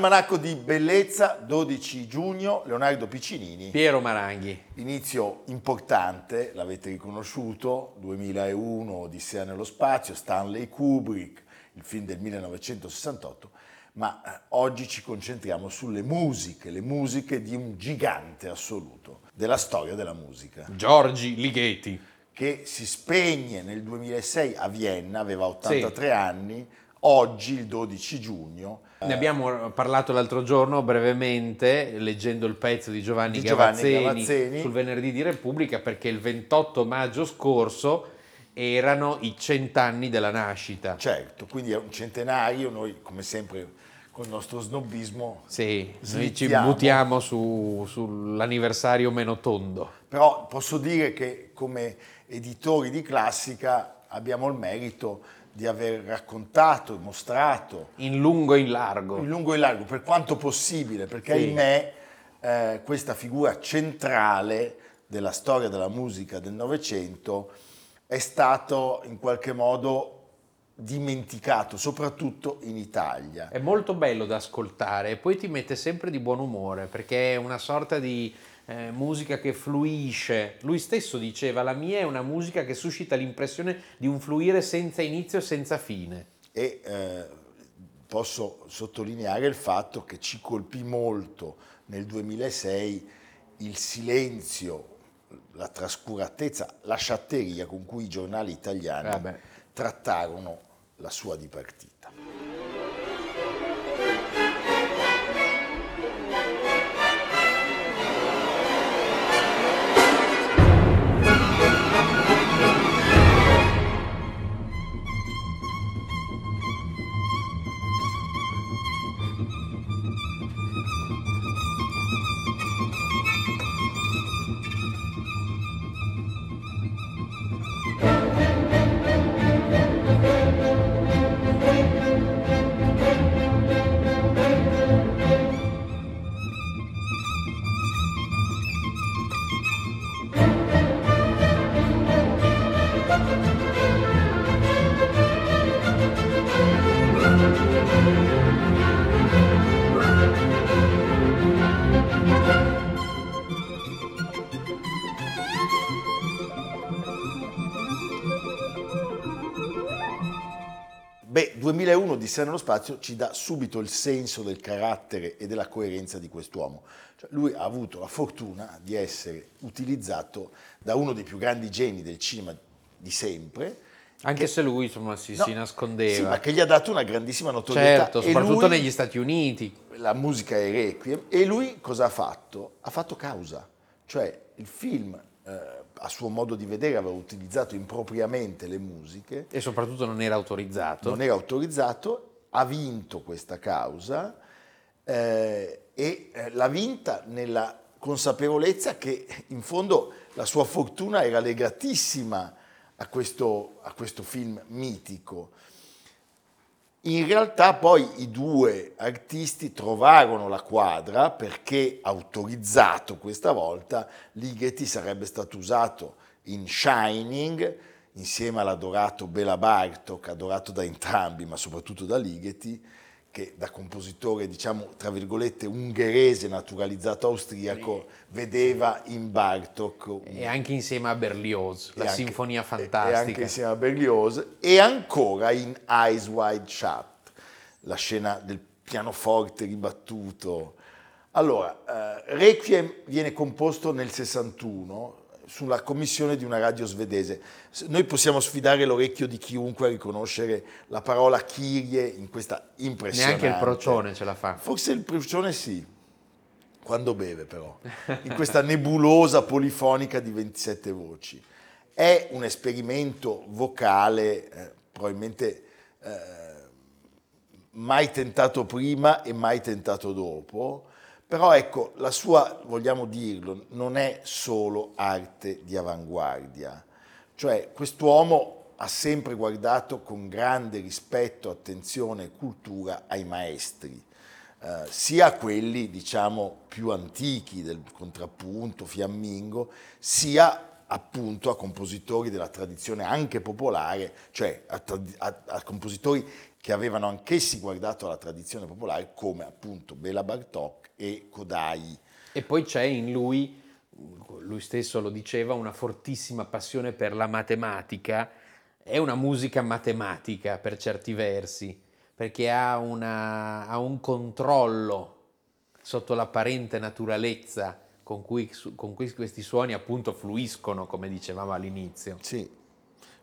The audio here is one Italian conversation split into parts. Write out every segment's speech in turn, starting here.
Almanacco di bellezza, 12 giugno, Leonardo Piccinini. Piero Maranghi. Inizio importante, l'avete riconosciuto, 2001, Odissea nello spazio, Stanley Kubrick, il film del 1968, ma eh, oggi ci concentriamo sulle musiche, le musiche di un gigante assoluto della storia della musica. Giorgi Ligeti. Che si spegne nel 2006 a Vienna, aveva 83 sì. anni, oggi, il 12 giugno, ne abbiamo parlato l'altro giorno brevemente, leggendo il pezzo di Giovanni, di Giovanni Gavazzeni, Gavazzeni, sul venerdì di Repubblica, perché il 28 maggio scorso erano i cent'anni della nascita. Certo, quindi è un centenario, noi come sempre con il nostro snobismo sì, noi ci buttiamo su, sull'anniversario meno tondo. Però posso dire che come editori di classica abbiamo il merito di aver raccontato, mostrato. In lungo e in largo. In lungo e in largo, per quanto possibile, perché sì. ahimè eh, questa figura centrale della storia della musica del Novecento è stato in qualche modo dimenticato, soprattutto in Italia. È molto bello da ascoltare e poi ti mette sempre di buon umore, perché è una sorta di eh, musica che fluisce. Lui stesso diceva, la mia è una musica che suscita l'impressione di un fluire senza inizio e senza fine. E eh, posso sottolineare il fatto che ci colpì molto nel 2006 il silenzio, la trascuratezza, la sciatteria con cui i giornali italiani eh trattarono la sua dipartita. Beh, 2001 di Sé nello spazio ci dà subito il senso del carattere e della coerenza di quest'uomo. Cioè, lui ha avuto la fortuna di essere utilizzato da uno dei più grandi geni del cinema di sempre. Anche che, se lui insomma, si, no, si, nascondeva. Sì, ma che gli ha dato una grandissima notorietà. Certo, soprattutto lui, negli Stati Uniti. La musica è requiem. E lui cosa ha fatto? Ha fatto causa. Cioè il film... Eh, a suo modo di vedere aveva utilizzato impropriamente le musiche. E soprattutto non era autorizzato. Non era autorizzato, ha vinto questa causa eh, e eh, l'ha vinta nella consapevolezza che in fondo la sua fortuna era legatissima a questo, a questo film mitico. In realtà poi i due artisti trovarono la quadra perché autorizzato questa volta Ligeti sarebbe stato usato in Shining, insieme all'adorato Bela Bartok, adorato da entrambi, ma soprattutto da Ligeti, che da compositore, diciamo, tra virgolette, ungherese naturalizzato austriaco, vedeva in Bartok... Un... E anche insieme a Berlioz, la anche, sinfonia fantastica. E anche insieme a Berlioz, e ancora in Eyes Wide Shut, la scena del pianoforte ribattuto. Allora, eh, Requiem viene composto nel 61 sulla commissione di una radio svedese. Noi possiamo sfidare l'orecchio di chiunque a riconoscere la parola Kyrie in questa impressionante... Neanche il procione ce la fa. Forse il procione sì, quando beve però, in questa nebulosa polifonica di 27 voci. È un esperimento vocale eh, probabilmente eh, mai tentato prima e mai tentato dopo, però ecco, la sua, vogliamo dirlo, non è solo arte di avanguardia. Cioè, quest'uomo ha sempre guardato con grande rispetto, attenzione e cultura ai maestri, eh, sia quelli, diciamo, più antichi del contrappunto, fiammingo, sia appunto a compositori della tradizione anche popolare, cioè a, a, a compositori che avevano anch'essi guardato alla tradizione popolare come appunto Bela Bartok e Kodai. E poi c'è in lui, lui stesso lo diceva, una fortissima passione per la matematica, è una musica matematica per certi versi, perché ha, una, ha un controllo sotto l'apparente naturalezza con cui, con cui questi suoni appunto fluiscono, come dicevamo all'inizio. Sì.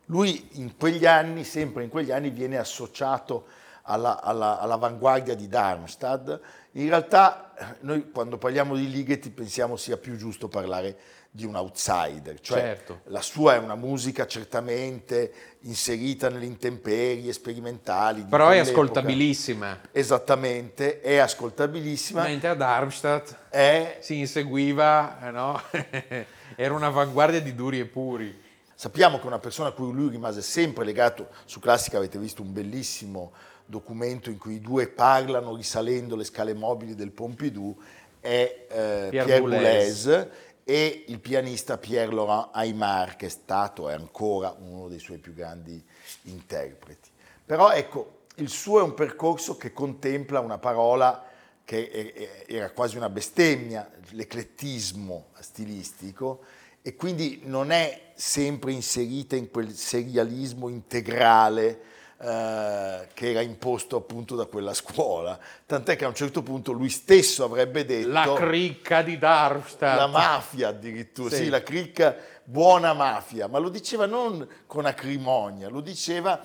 Lui in quegli anni, sempre in quegli anni, viene associato alla, alla, all'avanguardia di Darmstadt. In realtà noi quando parliamo di Ligeti pensiamo sia più giusto parlare di un outsider, cioè certo. la sua è una musica certamente inserita nelle intemperie sperimentali. Però è ascoltabilissima. Esattamente, è ascoltabilissima. Mentre a Darmstadt è... si inseguiva, eh, no? era un'avanguardia di duri e puri. Sappiamo che una persona a cui lui rimase sempre legato, su Classica avete visto un bellissimo documento in cui i due parlano risalendo le scale mobili del Pompidou è eh, Pierre, Pierre Boulez e il pianista Pierre-Laurent Aymar che è stato e ancora uno dei suoi più grandi interpreti. Però ecco, il suo è un percorso che contempla una parola che era quasi una bestemmia, l'eclettismo stilistico, e quindi non è sempre inserita in quel serialismo integrale eh, che era imposto appunto da quella scuola. Tant'è che a un certo punto lui stesso avrebbe detto... La cricca di Darmstadt. La mafia addirittura, sì. sì, la cricca buona mafia, ma lo diceva non con acrimonia, lo diceva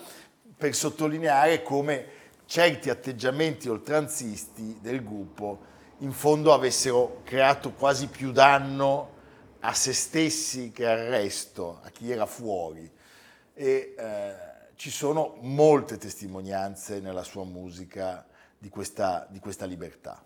per sottolineare come certi atteggiamenti oltranzisti del gruppo in fondo avessero creato quasi più danno a se stessi che al resto, a chi era fuori. E, eh, ci sono molte testimonianze nella sua musica di questa, di questa libertà.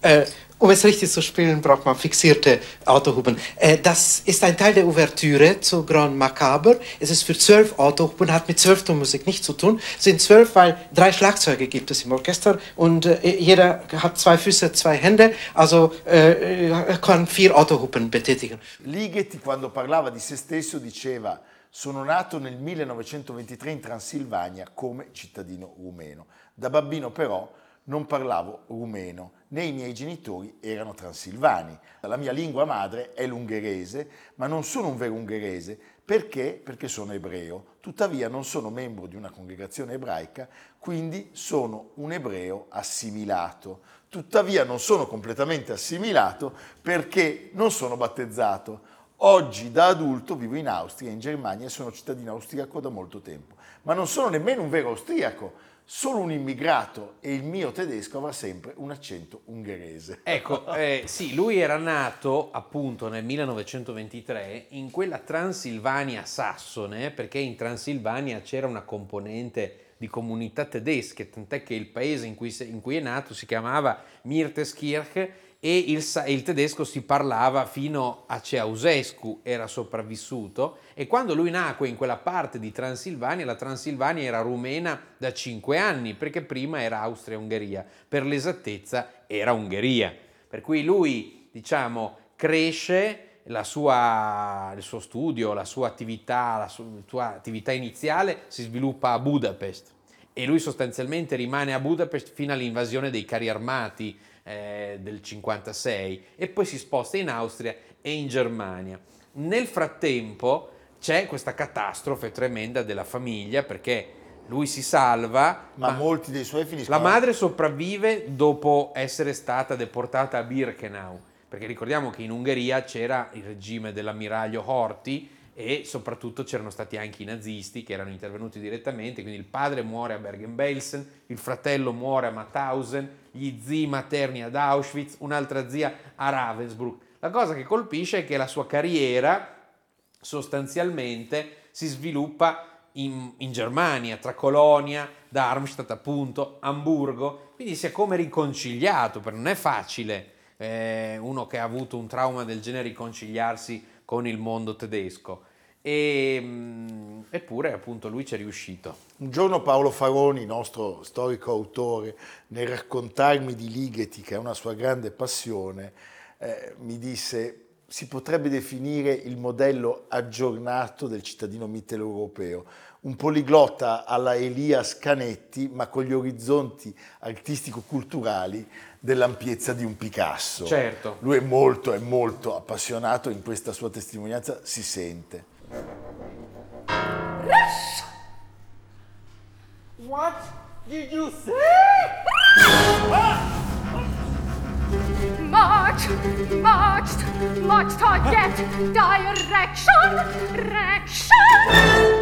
Äh, um es richtig zu spielen, braucht man fixierte Autohupen. Äh, das ist ein Teil der Ouvertüre zu Grand Macabre. Es ist für zwölf Autohupen, hat mit Zwölftonmusik nichts zu tun. Es sind zwölf, weil drei Schlagzeuge gibt es im Orchester und äh, jeder hat zwei Füße, zwei Hände, also äh, kann vier Autohupen betätigen. Ligeti, quando parlava di se stesso, diceva Sono nato nel 1923 in Transilvania come cittadino rumeno. Da bambino però non parlavo rumeno, né i miei genitori erano transilvani. La mia lingua madre è l'ungherese, ma non sono un vero ungherese. Perché? Perché sono ebreo. Tuttavia non sono membro di una congregazione ebraica, quindi sono un ebreo assimilato. Tuttavia non sono completamente assimilato perché non sono battezzato. Oggi da adulto vivo in Austria, in Germania e sono cittadino austriaco da molto tempo, ma non sono nemmeno un vero austriaco solo un immigrato e il mio tedesco avrà sempre un accento ungherese. Ecco, eh, sì, lui era nato appunto nel 1923 in quella Transilvania sassone, perché in Transilvania c'era una componente di comunità tedesche, tant'è che il paese in cui, in cui è nato si chiamava Mirteskirch e il, il, tedesco si parlava fino a Ceausescu, era sopravvissuto e quando lui nacque in quella parte di Transilvania, la Transilvania era rumena da cinque anni perché prima era Austria-Ungheria, per l'esattezza era Ungheria. Per cui lui diciamo, cresce sua, il suo studio, la sua attività, la sua attività iniziale si sviluppa a Budapest e lui sostanzialmente rimane a Budapest fino all'invasione dei carri armati eh, del 56 e poi si sposta in Austria e in Germania. Nel frattempo c'è questa catastrofe tremenda della famiglia perché lui si salva, ma, ma molti dei suoi finiscono. La madre sopravvive dopo essere stata deportata a Birkenau perché ricordiamo che in Ungheria c'era il regime dell'ammiraglio Horthy e soprattutto c'erano stati anche i nazisti che erano intervenuti direttamente, quindi il padre muore a Bergen-Belsen, il fratello muore a Mauthausen, gli zii materni ad Auschwitz, un'altra zia a Ravensbrück. La cosa che colpisce è che la sua carriera sostanzialmente si sviluppa in, in Germania, tra Colonia, Darmstadt appunto, Amburgo, quindi si è come riconciliato, perché non è facile eh, uno che ha avuto un trauma del genere riconciliarsi con il mondo tedesco. E, mm, eppure appunto lui ci è riuscito. Un giorno Paolo Faroni, nostro storico autore, nel raccontarmi di Ligeti, che è una sua grande passione, eh, mi disse si potrebbe definire il modello aggiornato del cittadino mitteleuropeo, un poliglotta alla Elias Canetti, ma con gli orizzonti artistico-culturali dell'ampiezza di un Picasso. Certo. Lui è molto, è molto appassionato, in questa sua testimonianza si sente. What did you say? March, march, march to get direction, direction,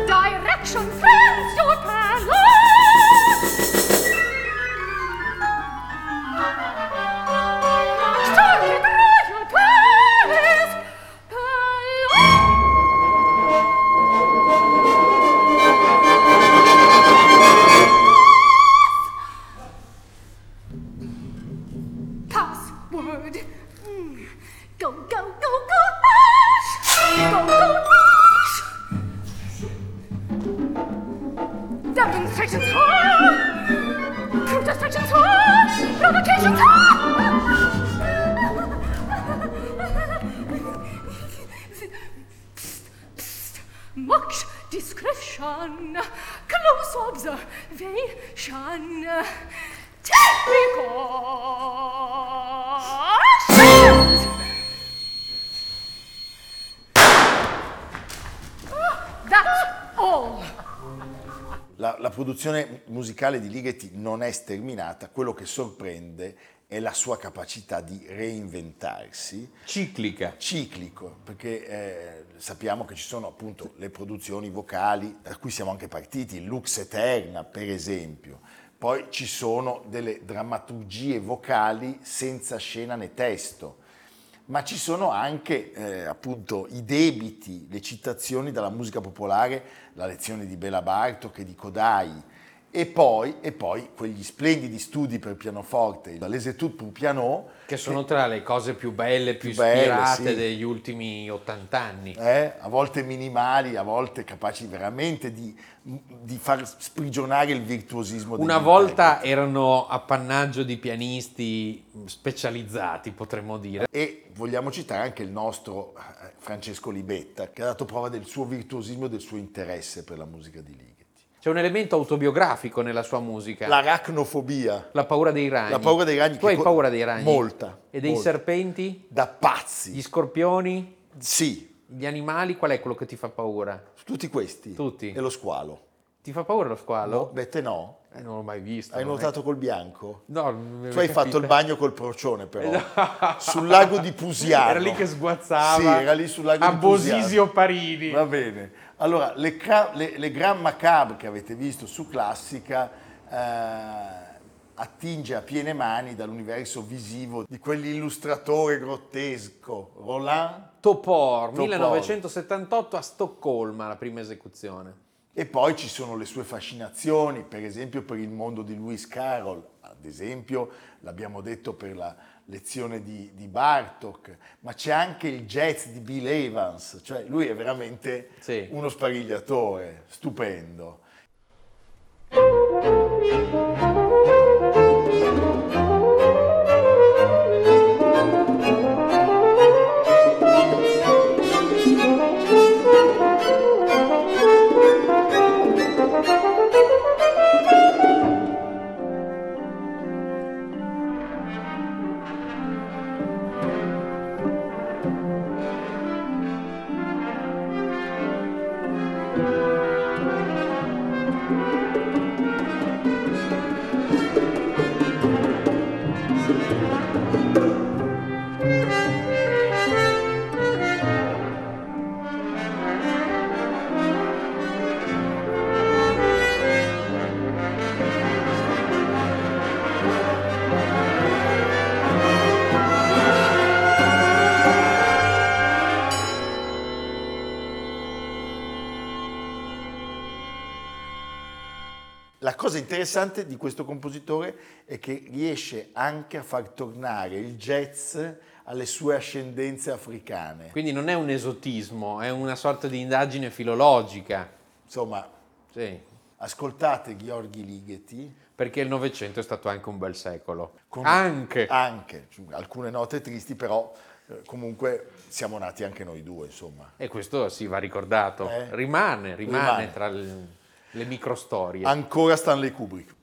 direction, friends, your palace. doubling the tension turn hot. Notifications, hot. much description close observation test record produzione musicale di Ligeti non è sterminata, quello che sorprende è la sua capacità di reinventarsi. Ciclica. Ciclico, perché eh, sappiamo che ci sono appunto le produzioni vocali, da cui siamo anche partiti, Lux Eterna per esempio. Poi ci sono delle drammaturgie vocali senza scena né testo, ma ci sono anche eh, appunto i debiti, le citazioni dalla musica popolare, la lezione di Bela Bartok e di Kodai, e poi, e poi, quegli splendidi studi per pianoforte, l'Esetude pour piano. Che sono tra le cose più belle, più, più ispirate belle, sì. degli ultimi 80 anni. Eh, a volte minimali, a volte capaci veramente di, di far sprigionare il virtuosismo. Una volta interpreti. erano appannaggio di pianisti specializzati, potremmo dire. E vogliamo citare anche il nostro eh, Francesco Libetta, che ha dato prova del suo virtuosismo e del suo interesse per la musica di Liga. C'è un elemento autobiografico nella sua musica. L'aracnofobia. La paura dei ragni. La paura dei ragni. Tu hai paura dei ragni? Molta. E dei molta. serpenti? Da pazzi. Gli scorpioni? Sì. Gli animali? Qual è quello che ti fa paura? Tutti questi. Tutti. E lo squalo. Ti fa paura lo squalo? No, beh, te no. Eh, non l'ho mai visto. Hai nuotato è... col bianco? No, Tu hai capito. fatto il bagno col procione, però. sul lago di Pusiano. Era lì che sguazzava. Sì, era lì sul lago a di Pusiano. A Bosisio Parini. Va bene. Allora, le, le, le Grand Macabre che avete visto su Classica eh, attinge a piene mani dall'universo visivo di quell'illustratore grottesco, Roland Topor, Topor, 1978 a Stoccolma, la prima esecuzione. E poi ci sono le sue fascinazioni, per esempio per il mondo di Lewis Carroll, ad esempio l'abbiamo detto per la lezione di, di, Bartok, ma c'è anche il jazz di Bill Evans, cioè lui è veramente sì. uno sparigliatore, stupendo. Interessante di questo compositore è che riesce anche a far tornare il jazz alle sue ascendenze africane. Quindi non è un esotismo, è una sorta di indagine filologica. Insomma, Sì, ascoltate Gheorghi Ligeti, perché il Novecento è stato anche un bel secolo. con- Anche. anche, alcune note tristi, però eh, comunque siamo nati anche noi due, insomma. E questo si va ricordato. Eh? Rimane, rimane, Rimane. tra le, le microstorie. Ancora Stanley Kubrick.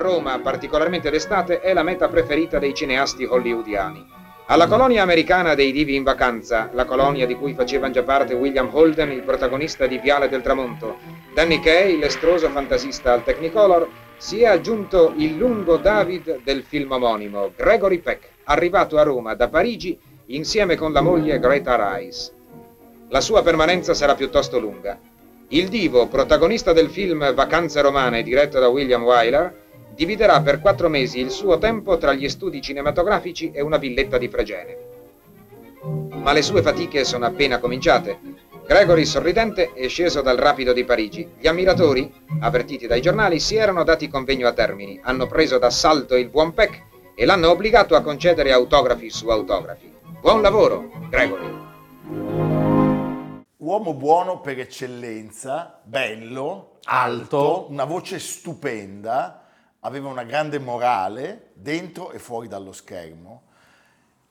Roma, particolarmente d'estate, è la meta preferita dei cineasti hollywoodiani. Alla colonia americana dei divi in vacanza, la colonia di cui facevano già parte William Holden, il protagonista di Viale del Tramonto, Danny Kaye, l'estroso fantasista al Technicolor, si è aggiunto il lungo David del film omonimo, Gregory Peck, arrivato a Roma da Parigi insieme con la moglie Greta Rice. La sua permanenza sarà piuttosto lunga. Il divo, protagonista del film Vacanze romane diretto da William Wyler, dividerà per quattro mesi il suo tempo tra gli studi cinematografici e una villetta di Fregene. Ma le sue fatiche sono appena cominciate. Gregory, sorridente, è sceso dal rapido di Parigi. Gli ammiratori, avvertiti dai giornali, si erano dati convegno a Termini, hanno preso d'assalto il buon Peck e l'hanno obbligato a concedere autografi su autografi. Buon lavoro, Gregory. Uomo buono per eccellenza, bello, Alto. una voce stupenda, aveva una grande morale dentro e fuori dallo schermo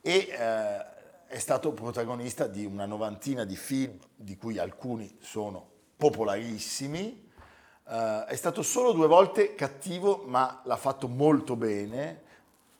e eh, è stato protagonista di una novantina di film di cui alcuni sono popolarissimi. Eh, è stato solo due volte cattivo, ma l'ha fatto molto bene.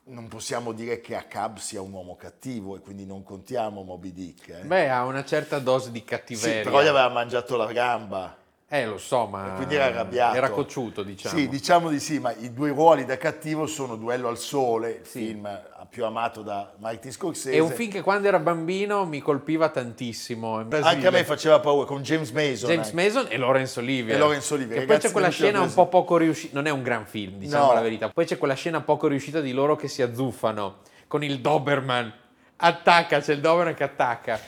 Non possiamo dire che Acab sia un uomo cattivo e quindi non contiamo Moby Dick. eh. Beh, ha una certa dose di Sì, cattiveria. però gli aveva mangiato la gamba. Eh, lo so, ma Quindi era arrabbiato. Era cocciuto, diciamo. Sì, diciamo di sì, ma i due ruoli da cattivo sono Duello al Sole, il Sì. film più amato da Martin Scorsese. È un film che quando era bambino mi colpiva tantissimo. Anche a me faceva paura, con James Mason. James eh. Mason e Laurence Olivier. E Laurence Olivier, E poi c'è quella scena un po' poco riuscita. Non è un gran film, diciamo No. la verità. Poi c'è quella scena poco riuscita di loro che si azzuffano con il Doberman. Attacca, c'è il Doberman che attacca.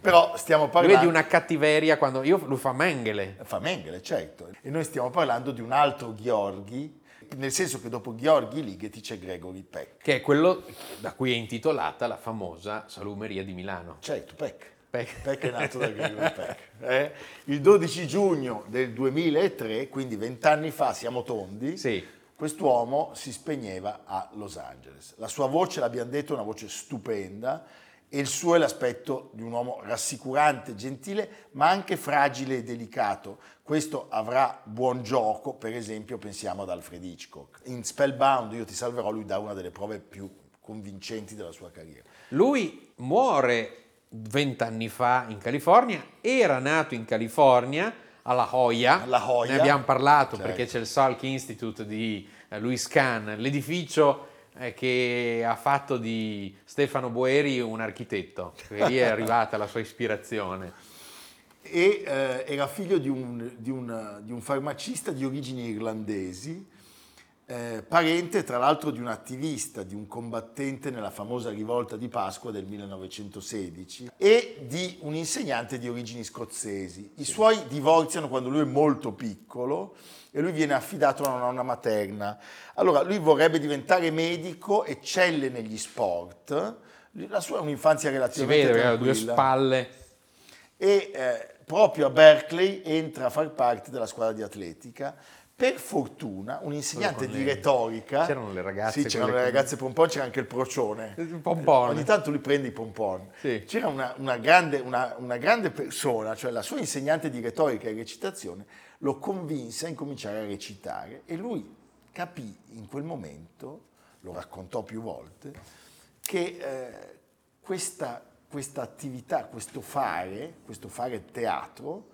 Però stiamo Lui parlando... vedi una cattiveria quando. Io, lui fa Mengele. Fa Mengele, certo. E noi stiamo parlando di un altro Gheorghi, nel senso che dopo Gheorghi Ligeti c'è Gregory Peck. Che è quello da cui è intitolata la famosa salumeria di Milano. Certo, Peck. Peck. Peck è nato da Gregory Peck. eh? Il 12 giugno del 2003, quindi vent'anni fa, siamo tondi, Sì. quest'uomo si spegneva a Los Angeles. La sua voce, l'abbiamo detto, è una voce stupenda e il suo è l'aspetto di un uomo rassicurante, gentile, ma anche fragile e delicato. Questo avrà buon gioco, per esempio pensiamo ad Alfred Hitchcock. In Spellbound, Io ti salverò, lui dà una delle prove più convincenti della sua carriera. Lui muore vent'anni fa in California, era nato in California, alla Joya, La Joya. ne abbiamo parlato Certo. perché c'è il Salk Institute di eh, Louis Kahn, l'edificio che ha fatto di Stefano Boeri un architetto, che lì è arrivata la sua ispirazione. e eh, era figlio di un, di un- di un farmacista di origini irlandesi, eh, parente tra l'altro di un attivista, di un combattente nella famosa rivolta di Pasqua del 1916 e di un insegnante di origini scozzesi. I suoi divorziano quando lui è molto piccolo e lui viene affidato a una nonna materna. Allora lui vorrebbe diventare medico, eccelle negli sport, La sua è un'infanzia Si relativamente vede, aveva due tranquilla. spalle. e eh, proprio a Berkeley entra a far parte della squadra di atletica. Per fortuna un insegnante di retorica, c'erano le ragazze, sì, c'erano le ragazze pompon, c'era anche il procione. Il pompon. Ogni tanto lui prende i pompon. Sì. C'era una, una grande, una- una grande persona, cioè la sua insegnante di retorica e recitazione, lo convinse a incominciare a recitare e lui capì in quel momento, lo raccontò più volte, che eh, questa, questa attività, questo fare, questo fare teatro,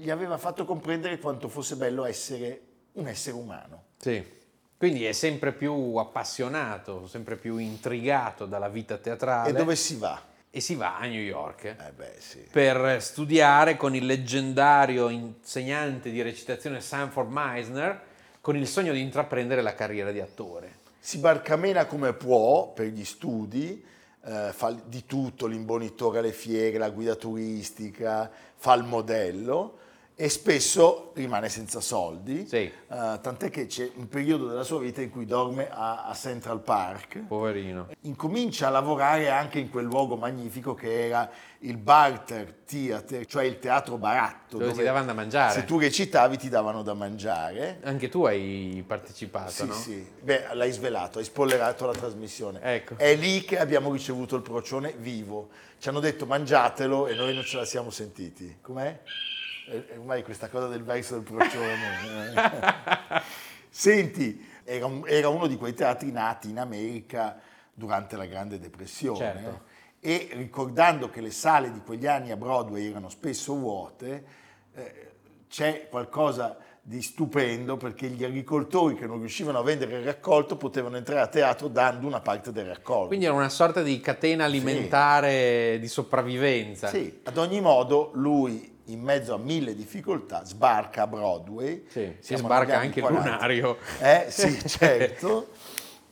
gli aveva fatto comprendere quanto fosse bello essere un essere umano. Sì. Quindi è sempre più appassionato, sempre più intrigato dalla vita teatrale. E dove si va? E si va a New York Eh beh, sì. per studiare con il leggendario insegnante di recitazione Sanford Meisner con il sogno di intraprendere la carriera di attore. Si barcamena come può per gli studi, eh, fa di tutto, l'imbonitore alle fiere, la guida turistica, fa il modello e spesso rimane senza soldi, Sì. Eh, tant'è che c'è un periodo della sua vita in cui dorme a, a Central Park. Poverino. Incomincia a lavorare anche in quel luogo magnifico che era il Barter Theater, cioè il teatro baratto. Dove ti davano da mangiare. Se tu recitavi ti davano da mangiare. Anche tu hai partecipato, Sì, no? sì. Beh, l'hai svelato, hai spoilerato la trasmissione. Ecco. È lì che abbiamo ricevuto il procione vivo. Ci hanno detto mangiatelo e noi non ce la siamo sentiti. Com'è? Eh, Ormai questa cosa del verso del procione. eh. Senti, era, un- era uno di quei teatri nati in America durante la Grande Depressione. Certo. E ricordando che le sale di quegli anni a Broadway erano spesso vuote, eh, c'è qualcosa di stupendo perché gli agricoltori che non riuscivano a vendere il raccolto potevano entrare a teatro dando una parte del raccolto. Quindi era una sorta di catena alimentare di sopravvivenza. Sì, ad ogni modo lui in mezzo a mille difficoltà sbarca a Broadway. Sì, si sbarca anche il 40. lunario. Eh sì, certo.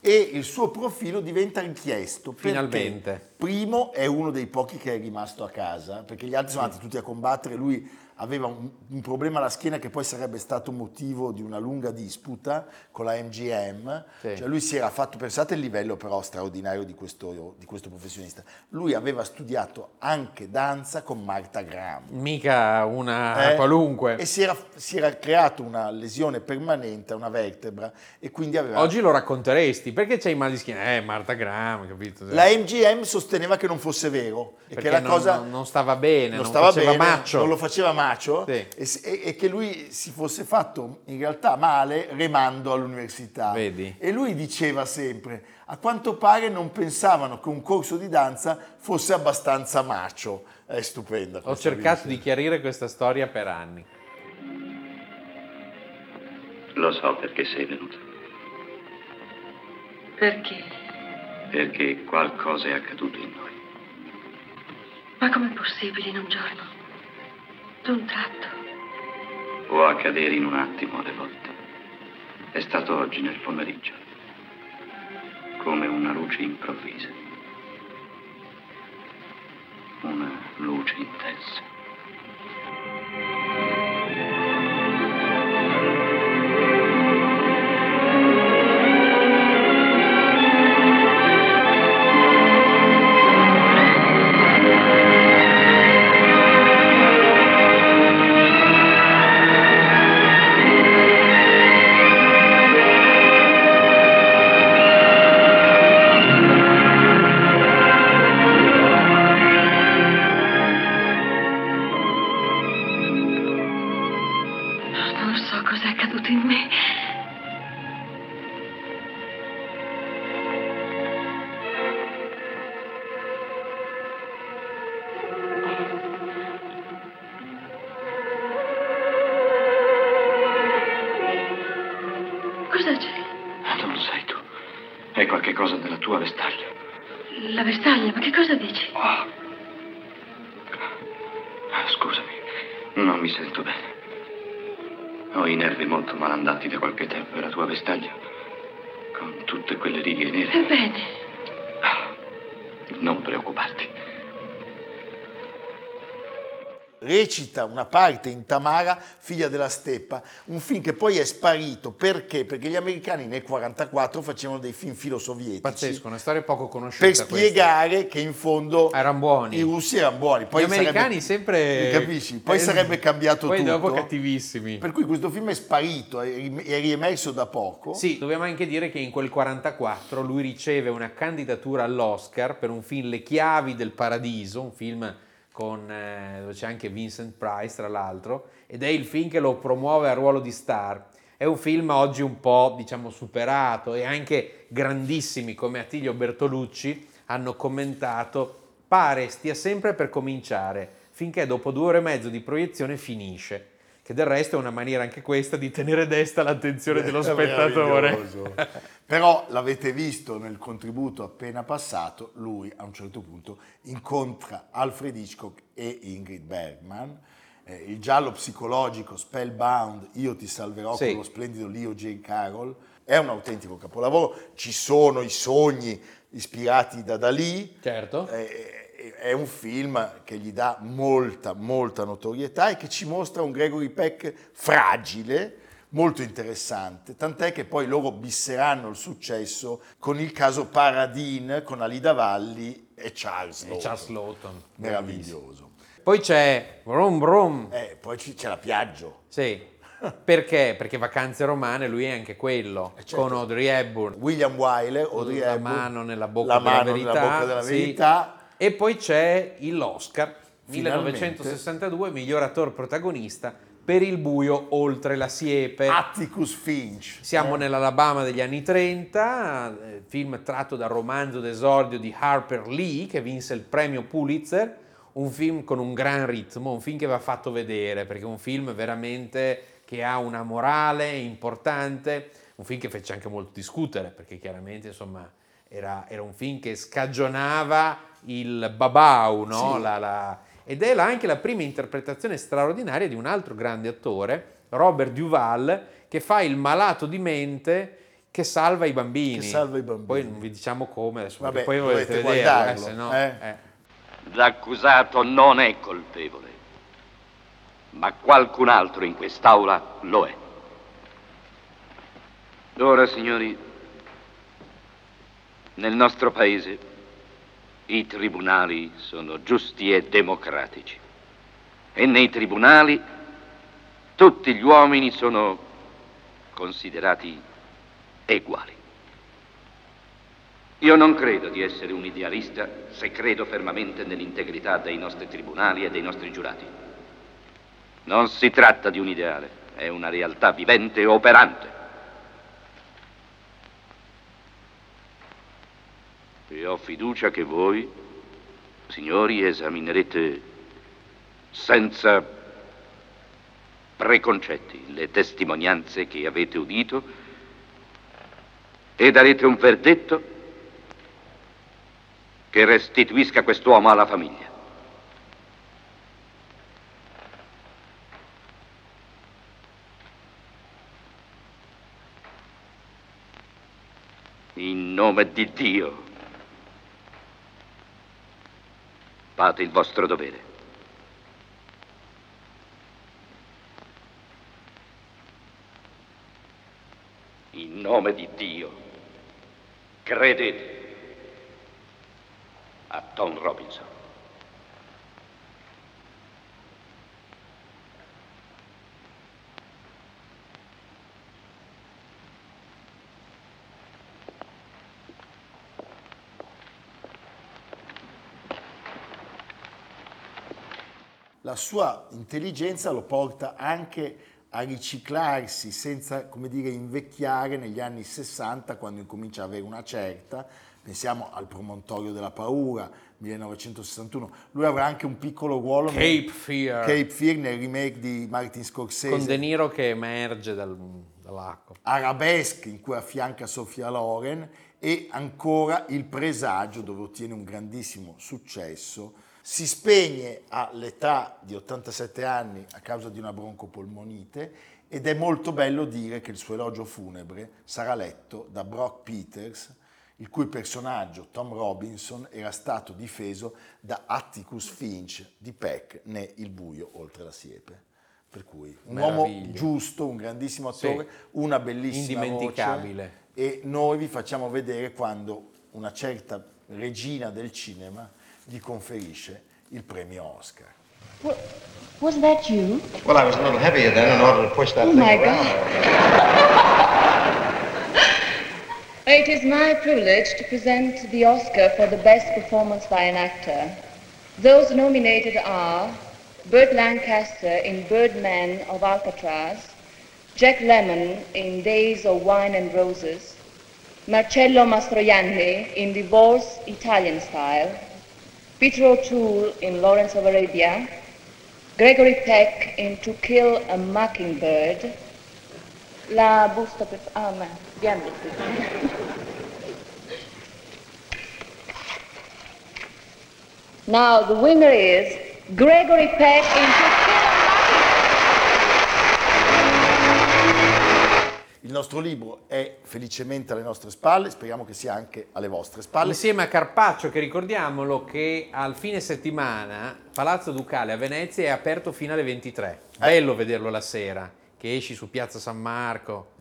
e il suo profilo diventa richiesto. Finalmente. Primo, è uno dei pochi che è rimasto a casa, perché gli altri sono andati tutti a combattere, lui aveva un, un problema alla schiena che poi sarebbe stato motivo di una lunga disputa con la MGM. Sì. Cioè lui si era fatto, pensate il livello però straordinario di questo, di questo professionista, lui aveva studiato anche danza con Martha Graham. Mica una Eh, qualunque. E si era, si era creato una lesione permanente a una vertebra e quindi aveva... Oggi lo racconteresti. Perché c'hai mal di schiena? Eh, Marta Graham, capito? La MGM sosteneva che non fosse vero e Perché che la non, cosa non- non stava bene, non, non stava faceva bene, maccio. non lo faceva macio Sì. e, e- che lui si fosse fatto in realtà male remando all'università. Vedi? E lui diceva sempre, a quanto pare non pensavano che un corso di danza fosse abbastanza macio. È stupenda. Ho cercato visita. di chiarire questa storia per anni. Lo so perché sei venuto. Perché? Perché qualcosa è accaduto in noi. Ma com'è possibile in un giorno? D'un tratto. Può accadere in un attimo alle volte. È stato oggi nel pomeriggio. Come una luce improvvisa. Una luce intensa. Recita una parte in Tamara, figlia della steppa, un film che poi è sparito perché? Perché gli americani nel 1944 facevano dei film filosovietici Pazzesco, una storia poco conosciuta. per questa. spiegare che in fondo Erano buoni. i russi erano buoni. Poi Gli americani sarebbe- sempre... Capisci? Poi Eh, sarebbe cambiato poi tutto. dopo cattivissimi. Per cui questo film è sparito, è riemerso da poco. Sì, dobbiamo anche dire che in quel 44 lui riceve una candidatura all'Oscar per un film Le chiavi del paradiso, un film con, eh, dove c'è anche Vincent Price tra l'altro, ed è il film che lo promuove al ruolo di star. È un film oggi un po', diciamo, superato e anche grandissimi come Attilio Bertolucci hanno commentato, pare stia sempre per cominciare, finché dopo due ore e mezzo di proiezione finisce. Che del resto è una maniera anche questa di tenere desta l'attenzione dello spettatore. Però l'avete visto nel contributo appena passato, lui a un certo punto incontra Alfred Hitchcock e Ingrid Bergman. Eh, il giallo psicologico Spellbound, Io ti salverò Sì. con lo splendido Leo J. Carroll, è un autentico capolavoro. Ci sono i sogni ispirati da Dalì, Certo. eh, è un film che gli dà molta, molta notorietà e che ci mostra un Gregory Peck fragile, molto interessante, tant'è che poi loro bisseranno il successo con il caso Paradine con Alida Valli e Charles E Lawton. Charles Lawton. Meraviglioso. Poi c'è Brum Brum. Eh, poi c'è la Piaggio. Sì. Perché? Perché Vacanze Romane lui è anche quello, certo. con Audrey Hepburn. William Wyler, Audrey la Hepburn, mano nella bocca la della mano verità. nella bocca della sì. E poi c'è l'Oscar, Finalmente. 1962, miglior attore protagonista per Il buio oltre la siepe. Atticus Finch. Siamo eh. nell'Alabama degli anni 30, eh, film tratto dal romanzo d'esordio di Harper Lee che vinse il premio Pulitzer, un film con un gran ritmo, un film che va fatto vedere perché è un film veramente che ha una morale importante, un film che fece anche molto discutere perché chiaramente insomma era, era un film che scagionava il babau, no? Sì. La- la- ed è la- anche la prima interpretazione straordinaria di un altro grande attore, Robert Duval, che fa il malato di mente che salva i bambini. Che salva i bambini. Poi non vi diciamo come, adesso, Vabbè, perché poi volete vederlo, eh, se no, eh. eh. L'accusato non è colpevole, ma qualcun altro in quest'aula lo è. Ora, signori, nel nostro paese i tribunali sono giusti e democratici e nei tribunali tutti gli uomini sono considerati eguali. Io non credo di essere un idealista se credo fermamente nell'integrità dei nostri tribunali e dei nostri giurati. Non si tratta di un ideale, è una realtà vivente e operante. E ho fiducia che voi, signori, esaminerete senza preconcetti le testimonianze che avete udito e darete un verdetto che restituisca quest'uomo alla famiglia. In nome di Dio, fate il vostro dovere. In nome di Dio, credete a Tom Robinson. La sua intelligenza lo porta anche a riciclarsi senza, come dire, invecchiare negli anni 60 quando incomincia ad avere una certa. Pensiamo al promontorio della paura, 1961. Lui avrà anche un piccolo ruolo Cape nel, Fear. Cape Fear nel remake di Martin Scorsese. Con De Niro che emerge dal- dall'acqua. Arabesque in cui affianca Sofia Loren e ancora Il presagio dove ottiene un grandissimo successo. Si spegne all'età di 87 anni a causa di una broncopolmonite ed è molto bello dire che il suo elogio funebre sarà letto da Brock Peters, il cui personaggio, Tom Robinson, era stato difeso da Atticus Finch di Peck né Il buio oltre la siepe. Per cui un uomo giusto, un grandissimo attore, Sì. una bellissima Indimenticabile. voce e noi vi facciamo vedere quando una certa regina del cinema gli conferisce il premio Oscar. Was that you? Well, I was a little heavier then in order to push that Oh thing my around. It is my privilege to present the Oscar for the Best Performance by an Actor. Those nominated are Burt Lancaster in Birdman of Alcatraz, Jack Lemmon in Days of Wine and Roses, Marcello Mastroianni in Divorce Italian Style, Peter O'Toole in Lawrence of Arabia, Gregory Peck in To Kill a Mockingbird, la busta per... Ah, ma, gamble, Now the winner is Gregory Peck in To nostro libro è felicemente alle nostre spalle, speriamo che sia anche alle vostre spalle. Insieme a Carpaccio, che ricordiamolo che al fine settimana Palazzo Ducale a Venezia è aperto fino alle 23. Bello vederlo la sera, che esci su Piazza San Marco.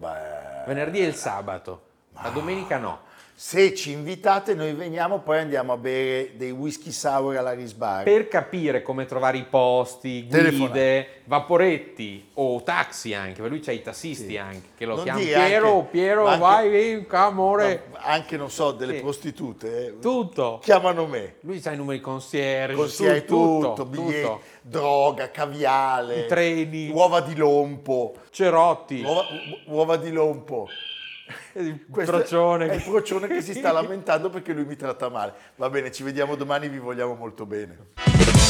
Venerdì e il sabato, la domenica no. Se ci invitate noi veniamo, poi andiamo a bere dei whisky sour alla Risbar. Per capire come trovare i posti, guide, Telefonate. vaporetti o taxi anche, perché lui c'ha i tassisti anche, che lo Non chiamano Piero, anche- Piero, anche- vai, in amore. No, anche, non so, delle Sì. prostitute. eh, Tutto. Chiamano me. Lui sa i numeri concierge, Consigli tutto, tutto, biglietti, tutto. droga, caviale, I treni. uova di lompo, Cerotti, uova, uova di lompo. Il Questo procione. È il procione che si sta lamentando perché lui mi tratta male. Va bene, ci vediamo domani, vi vogliamo molto bene.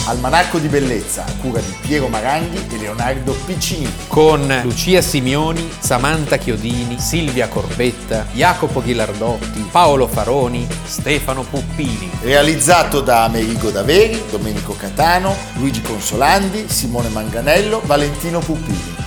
Almanacco di bellezza, a cura di Piero Maranghi e Leonardo Piccini. con Lucia Simioni, Samantha Chiodini, Silvia Corbetta, Jacopo Ghilardotti, Paolo Faroni, Stefano Puppini. Realizzato da Amerigo Daveri, Domenico Catano, Luigi Consolandi, Simone Manganello, Valentino Puppini.